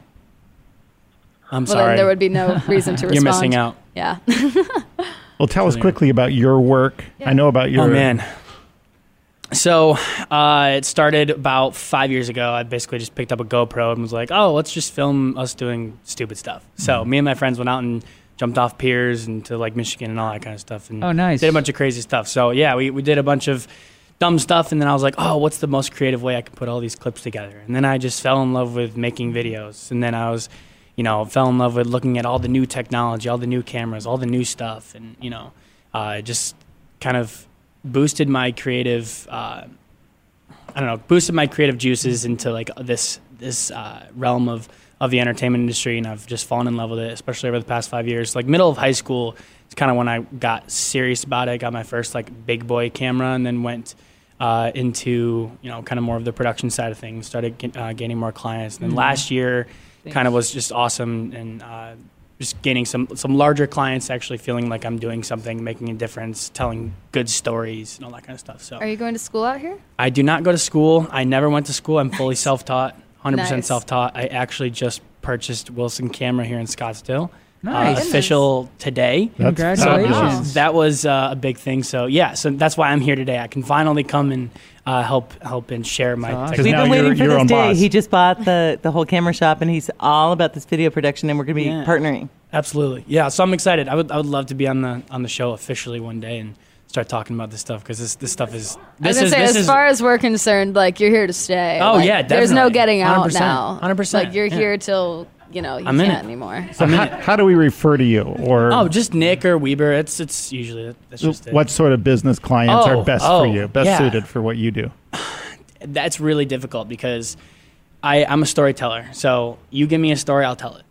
I'm well, sorry. then there would be no reason to respond. You're missing out. Yeah. Well tell us Brilliant. quickly about your work. I know about your Oh man. So uh, it started about five years ago. I basically just picked up a GoPro and was like, "Oh, let's just film us doing stupid stuff." So me and my friends went out and jumped off piers into like Michigan and all that kind of stuff. And Oh, nice. Did a bunch of crazy stuff. So yeah, we, we did a bunch of dumb stuff, and then I was like, "Oh, what's the most creative way I can put all these clips together?" And then I just fell in love with making videos, and then I was. You know, fell in love with looking at all the new technology, all the new cameras, all the new stuff, and you know, uh, just kind of boosted my creative uh, I don't know boosted my creative juices into like this this uh, realm of of the entertainment industry. And I've just fallen in love with it especially over the past five years. Like middle of high school is kind of when I got serious about it. Got my first like big boy camera and then went uh, into you know kind of more of the production side of things. Started uh, gaining more clients. And then last year kind of was just awesome and uh, just gaining some some larger clients actually feeling like I'm doing something making a difference telling good stories and all that kind of stuff so Are you going to school out here? I do not go to school. I never went to school. I'm fully self-taught, 100% Nice. self-taught. I actually just purchased Wilson Camera here in Scottsdale. Nice. Uh, official today. That's Congratulations. fabulous. That was uh, a big thing. So yeah, so that's why I'm here today. I can finally come and uh, help help and share my. That's awesome. We've been waiting you're for your this day. boss. He just bought the, the whole camera shop and he's all about this video production and we're going to be Yeah. partnering. Absolutely, yeah. So I'm excited. I would I would love to be on the on the show officially one day and start talking about this stuff because this this stuff is I was gonna is say, as is far as we're concerned, like you're here to stay. Oh, Like, yeah, There's no getting out 100%, now. 100%, Like you're yeah. here till you know, you I'm in can't it. anymore. So how, how do we refer to you? Or Oh, just Nick or Weber. It's it's usually that's just it. what sort of business clients Oh, are best oh, for you, best yeah. suited for what you do? that's really difficult because I, I'm a storyteller. So you give me a story, I'll tell it.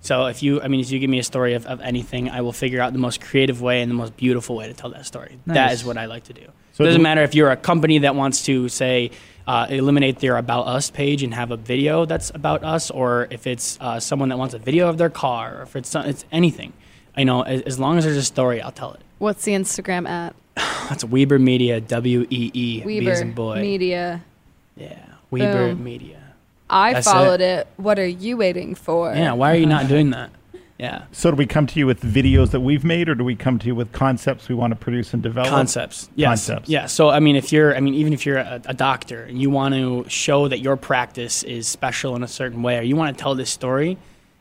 So if you, I mean, if you give me a story of, of anything, I will figure out the most creative way and the most beautiful way to tell that story. That Nice. is what I like to do. So it doesn't do- matter if you're a company that wants to say uh, eliminate their about us page and have a video that's about us, or if it's uh, someone that wants a video of their car, or if it's it's anything. You know, as, as long as there's a story, I'll tell it. What's the Instagram at? That's Weber Media, W E E, as Weber boy. Media. Yeah, Weber Boom. Media. I That's followed it. What are you waiting for? Yeah, why are you not doing that? Yeah. So do we come to you with videos that we've made, or do we come to you with concepts we want to produce and develop? Concepts. Yes. Concepts. Yeah. So I mean, if you're, I mean, even if you're a, a doctor and you want to show that your practice is special in a certain way, or you want to tell this story,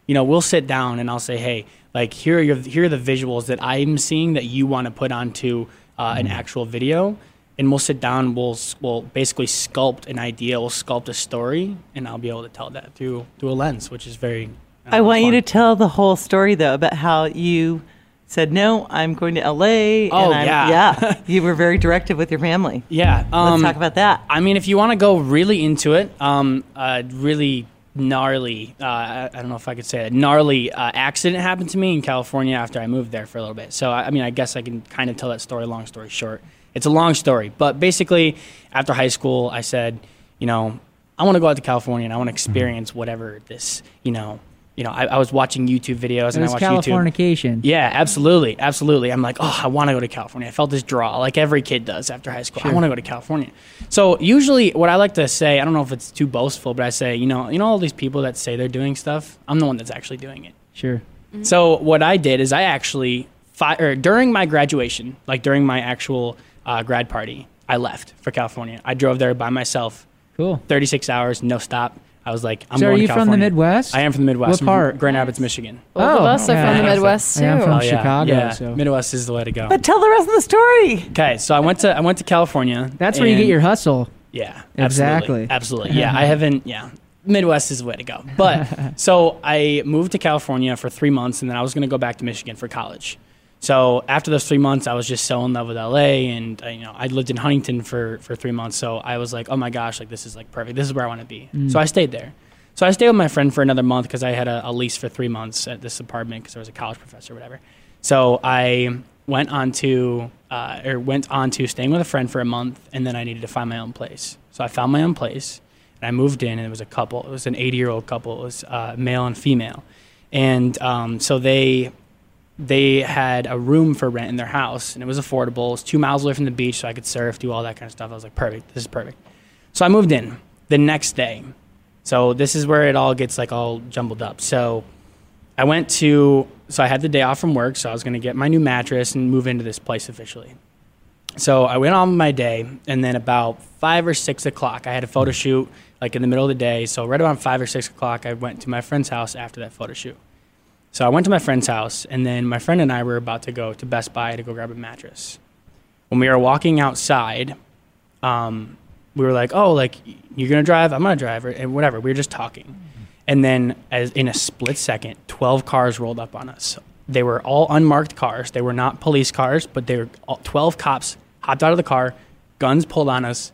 you know, we'll sit down and I'll say, hey, like here are your, here are the visuals that I'm seeing that you want to put onto uh, an actual video, and we'll sit down. We'll we'll basically sculpt an idea. We'll sculpt a story, and I'll be able to tell that through through a lens, which is very. I want you to tell the whole story though about how you said no. I'm going to LA. Oh, and yeah. yeah. You were very directive with your family. Yeah. Um, Let's talk about that. I mean, if you want to go really into it, um, uh, really gnarly, uh, I, don't know if I could say it, gnarly uh, accident happened to me in California after I moved there for a little bit. So, I, I mean, I guess I can kind of tell that story, long story short. It's a long story, but basically, after high school, I said, you know, I want to go out to California and I want to experience whatever this, you know, you know, I, I was watching YouTube videos It and I was watched YouTube. Californication. Yeah, absolutely, absolutely. I'm like, oh, I want to go to California. I felt this draw, like every kid does after high school. I want to go to California. So usually, what I like to say, I don't know if it's too boastful, but I say, you know, you know, all these people that say they're doing stuff. I'm the one that's actually doing it. Sure. So what I did is I actually, fi- or during my graduation, like during my actual uh, grad party, I left for California. I drove there by myself, Cool. 36 hours, no stop. I was like, I'm so are you to from the Midwest? I am from the Midwest. What I'm part? From Grand Rapids, Michigan. Both of Oh, us are from the Midwest too. I am from Oh, yeah. Chicago, Yeah, so- Midwest is the way to go. But tell the rest of the story. Okay, so I went to I went to California. That's where you get your hustle. yeah, Exactly. absolutely, absolutely. Yeah, I haven't. Yeah, Midwest is the way to go. But so I moved to California for three months, and then I was going to go back to Michigan for college. So after those three months, I was just so in love with LA, and uh, you know I lived in Huntington for for three months. So I was like, oh my gosh, like this is like perfect. This is where I want to be. So I stayed there. So I stayed with my friend for another month because I had a, a lease for three months at this apartment because I was a college professor or whatever. So I went on to uh, or went on to staying with a friend for a month, and then I needed to find my own place. So I found my own place, and I moved in, and it was a couple. It was an 80 year old couple. It was uh, male and female, and um, so they they had a room for rent in their house, and it was affordable. It was two miles away from the beach, so I could surf, do all that kind of stuff. I was like, perfect. This is perfect. So I moved in the next day. So this is where it all gets like all jumbled up. So I went to so I had the day off from work, so I was going to get my new mattress and move into this place officially. So I went on my day, and then about five or six o'clock, I had a photo shoot like in the middle of the day. So right around five or six o'clock, I went to my friend's house after that photo shoot. So I went to my friend's house, and then my friend and I were about to go to Best Buy to go grab a mattress. When we were walking outside, um, we were like, "Oh, like you're gonna drive, I'm gonna drive," or, and whatever. We were just talking, and then as in a split second, twelve cars rolled up on us. They were all unmarked cars. They were not police cars, but they were all, twelve cops hopped out of the car, guns pulled on us.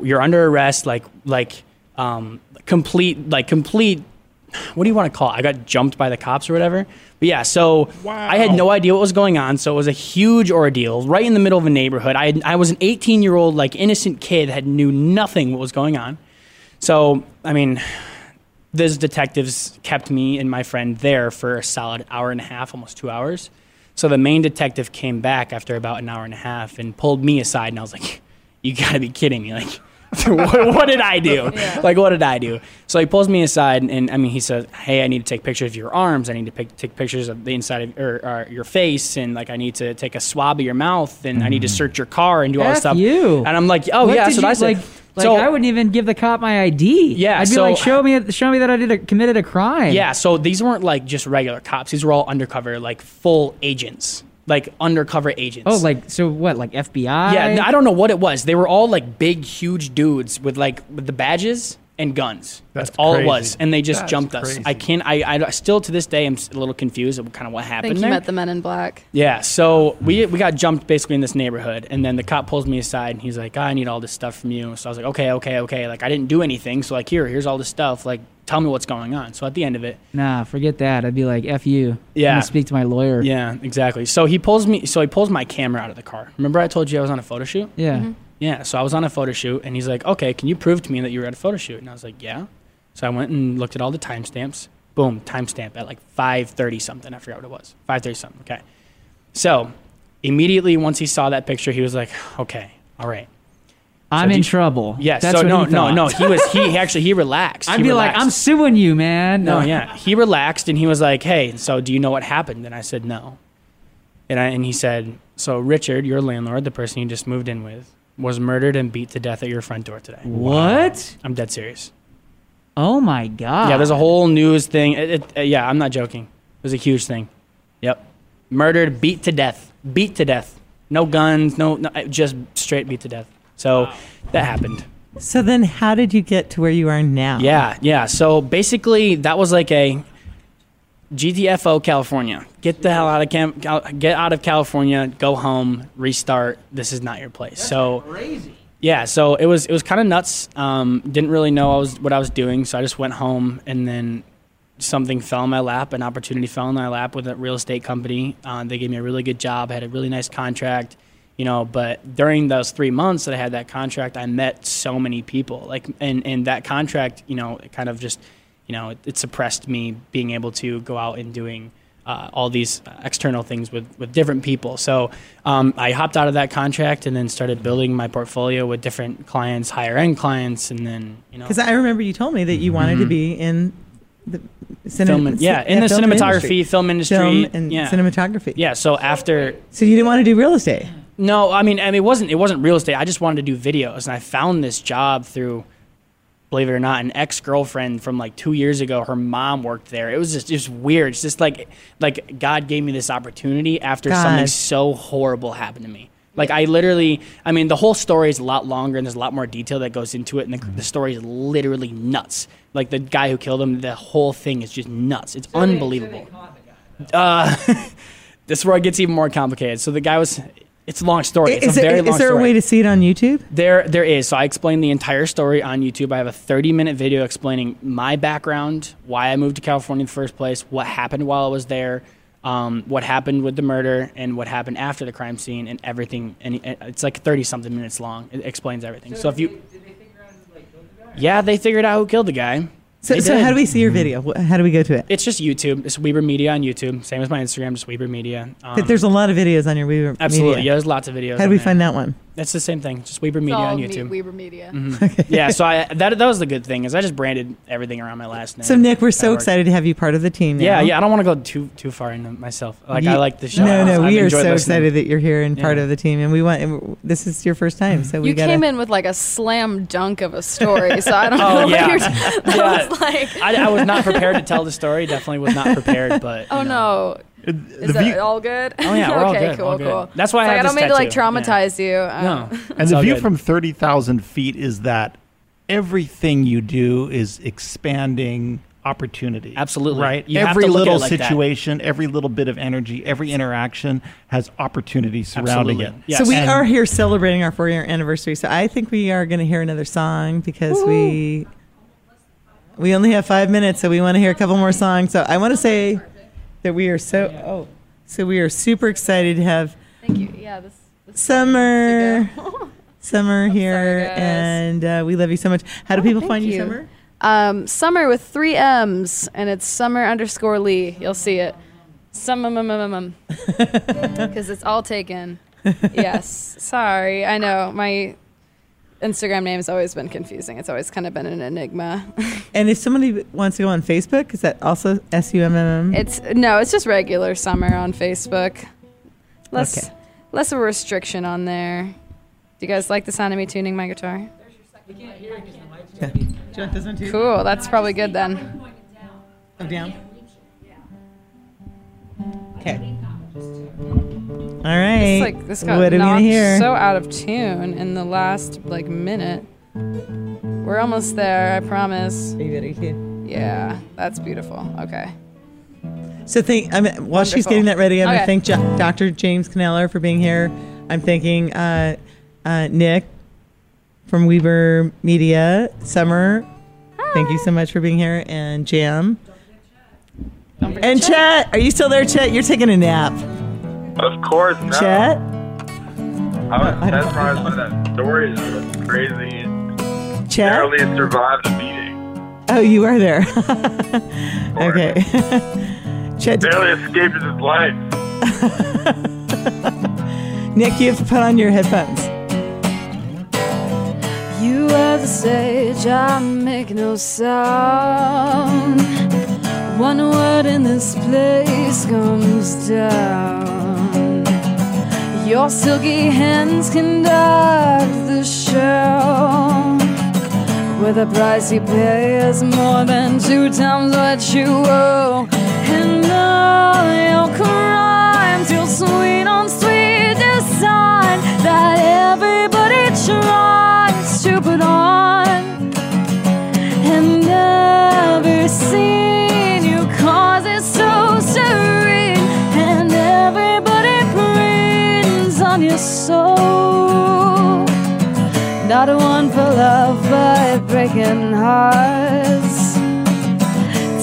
You're under arrest, like like um, complete like complete what do you want to call it? I got jumped by the cops or whatever. But yeah, so I had no idea what was going on. So it was a huge ordeal right in the middle of a neighborhood. I, had, I was an 18 year old, like innocent kid, had knew nothing what was going on. So, I mean, those detectives kept me and my friend there for a solid hour and a half, almost two hours. So the main detective came back after about an hour and a half and pulled me aside, and I was like, "You gotta be kidding me! Like, what, what did I do? Like, what did I do?" So he pulls me aside, and, I mean, he says, "Hey, I need to take pictures of your arms. I need to pic- take pictures of the inside of or, or uh, your face, and like, I need to take a swab of your mouth, and I need to mm. search your car and do all this stuff." you. And I'm like, "Oh What yeah, did that's what you- I said." Like, like so I wouldn't even give the cop my ID. Yeah, I'd be so- like, show me, show me that I did a, committed a crime. Yeah, so these weren't like just regular cops. These were all undercover, like full agents, like undercover agents. Oh, like so what? Like FBI? yeah, I don't know what it was. They were all like big, huge dudes with like with the badges. and guns. That's, That's all it was, and they just That's jumped us. crazy. I can't. I, I still to this day am a little confused of kind of what I happened think you there. met the men in black. Yeah, so we we got jumped basically in this neighborhood, and then the cop pulls me aside, and he's like, "I need all this stuff from you." So I was like, "Okay, okay, okay." Like I didn't do anything, so like here, here's all this stuff. Like tell me what's going on. So at the end of it, Nah, forget that. I'd be like, "F you." I'm Yeah. speak to my lawyer. yeah, exactly. So he pulls me, so he pulls my camera out of the car. Remember I told you I was on a photo shoot? Yeah. Mm-hmm. Yeah, so I was on a photo shoot, and he's like, "Okay, can you prove to me that you were at a photo shoot?" And I was like, "Yeah." So I went and looked at all the timestamps. Boom, timestamp at like 5:30 something. I forgot what it was. 5:30 something. Okay. So immediately once he saw that picture, he was like, "Okay, all right." I'm do in you- trouble. Yeah. That's so no, no, no. He was he actually he relaxed. I'd He be like, "I'm suing you, man." No, yeah. He relaxed and he was like, "Hey, so do you know what happened?" And I said, "No." And I, and he said, "So Richard, your landlord, the person you just moved in with, was murdered and beat to death at your front door today." What? I'm dead serious. Oh my god. Yeah, there's a whole news thing. It, it, uh, yeah, I'm not joking. It was a huge thing. Yep. Murdered, beat to death. Beat to death. No guns, no, no just straight beat to death. So that happened. So then, how did you get to where you are now? Yeah, yeah. So basically, that was like a GTFO California. Get the hell out of Cam- Cal- get out of California. Go home. Restart. This is not your place. so crazy. yeah, so it was it was kind of nuts. Um, didn't really know I was what I was doing, so I just went home, and then something fell in my lap. An opportunity fell in my lap with a real estate company. Uh, they gave me a really good job. I had a really nice contract, you know. But during those three months that I had that contract, I met so many people. Like, and and that contract, you know, it kind of just, you know, it, it suppressed me being able to go out and doing uh, all these external things with, with different people. So um, I hopped out of that contract and then started building my portfolio with different clients, higher end clients, and then you know, Because I remember you told me that you wanted to be in the cinema, film, and- yeah, in the film cinematography, industry. film industry, film and yeah, cinematography. yeah. So after So you didn't want to do real estate. No, I mean, I mean, it wasn't it wasn't real estate. I just wanted to do videos, and I found this job through, believe it or not, an ex girlfriend from like two years ago. Her mom worked there. It was just just weird. It's just like like God gave me this opportunity after something so horrible happened to me. Like I literally, I mean, the whole story is a lot longer and there's a lot more detail that goes into it, and the, the story is literally nuts. Like the guy who killed him, the whole thing is just nuts. It's unbelievable. Uh, this is where it gets even more complicated. So the guy was. It's a long story. It's Is, a very it, long is there story. a way to see it on YouTube? There, there is. So I explained the entire story on YouTube. I have a 30-minute video explaining my background, why I moved to California in the first place, what happened while I was there, um, what happened with the murder, and what happened after the crime scene, and everything. And it's like 30-something minutes long. It explains everything. So, if you, yeah, they figured out who killed the guy. So, so how do we see your video? Wh- How do we go to it? It's just YouTube. It's Weber Media on YouTube. Same as my Instagram, just Weber Media. Um, But there's a lot of videos on your Weber. absolutely. Media. Yeah, there's lots of videos. How do we there. find that one? It's the same thing. Just Weber It's Media all on me- YouTube. Weber Media. Mm-hmm. yeah, so I that that was the good thing is I just branded everything around my last name. So Nick, we're so excited to have you part of the team. Now. Yeah, yeah. I don't want to go too too far into myself. Like I like the show. No, no, I've we are so listening. excited that you're here and part of the team, and we want. And this is your first time, mm-hmm. so we You got. came in with like a slam dunk of a story, so I don't Oh, know yeah. what you're. That Yeah. was like, I, I was not prepared to tell the story. Definitely was not prepared. But oh know. no, is that all good? Oh, yeah, we're all okay, good, cool, all good. cool. That's why I It's like, I don't mean to like tattoo. traumatize you. Uh, No, And the view good. from 30,000 feet is that everything you do is expanding opportunity. Absolutely. Right? You every to look at little it like that. situation, every little bit of energy, every interaction has opportunity surrounding Absolutely. it. Yes. So we And- are here celebrating our four-year anniversary. So I think we are going to hear another song because we we only have five minutes, so we want to hear a couple more songs. So I want to say that we are so oh, so we are super excited to have Thank you. Yeah, this. this Summer Summer here, guys. and uh, we love you so much. How do Oh, people find you, you. Summer? Um, summer with three M's, and it's summer underscore Lee. You'll see it. Summer, because it's all taken. yes. Sorry. I know my Instagram name has always been confusing. It's always kind of been an enigma. And if somebody wants to go on Facebook, is that also S U M M M? it's no, it's just regular summer on Facebook. Less, Okay. less of a restriction on there. Do you guys like the sound of me tuning my guitar? Do you want this one too? Cool. That's probably good then. Oh, down. Okay. All right. It's like this got what are we knocked gonna hear? so out of tune in the last like minute. We're almost there, I promise. Are you ready, kid? Yeah, that's beautiful. Okay. So think. I mean, while she's getting that ready, I'm Okay. gonna thank Jo- Dr. James Caneller for being here. I'm thanking uh, uh, Nick from Weber Media, Summer. Thank you so much for being here, and Jam. Don't forget And Chet. Chet, are you still there, Chet? You're taking a nap. Of course, no. Chet? I was mesmerized by that story. That was crazy. Chet? Barely survived a meeting. Oh, you are there. okay. Chet, Barely escaped his life. Nick, you have to put on your headphones. You are the sage, I make no sound. One word in this place comes down. Your silky hands conduct the show. With a price you pay is more than two times what you owe. And all your crimes, your sweet on sweet design that everybody tries to put on. And every scene you cause is so serene. On your soul. Not one for love, but breaking hearts.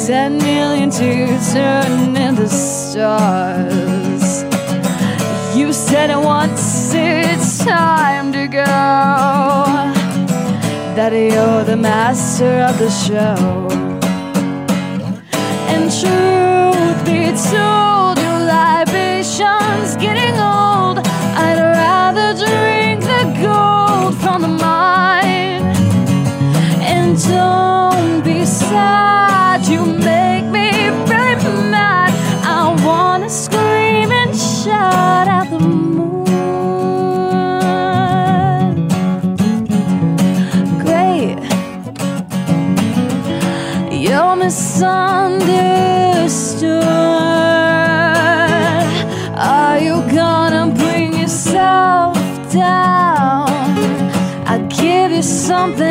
Ten million to turn into stars. You said it once, it's time to go. That you're the master of the show. And truth be told, your libation's getting misunderstood. Are you gonna bring yourself down? I'll give you something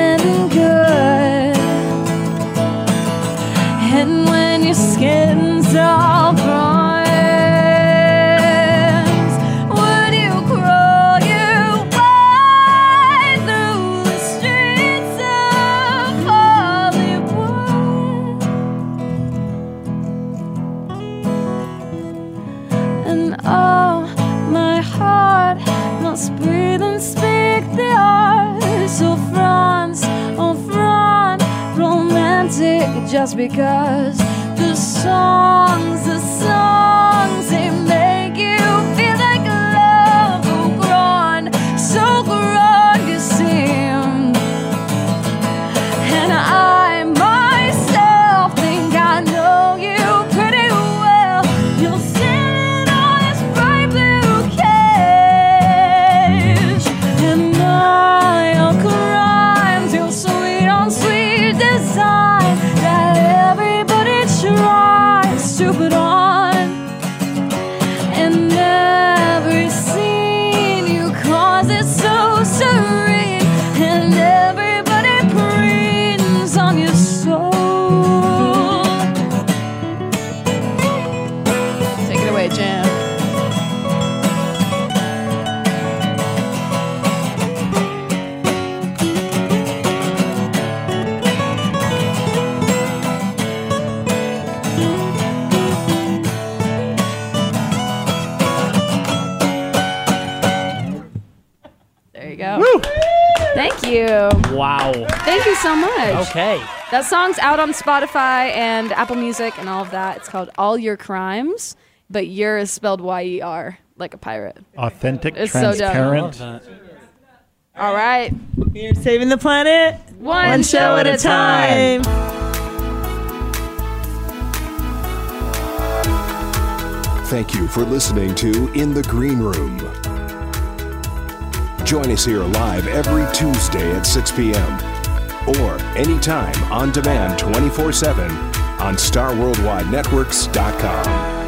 Okay. That song's out on Spotify and Apple Music and all of that. It's called All Your Crimes, but your is spelled Y E R, like a pirate. Authentic, It's so dope. transparent. All right. We're saving the planet One, show at a time. Thank you for listening to In the Green Room. Join us here live every Tuesday at 6 p.m. or anytime on demand 24 7 on StarWorldWideNetworks.com.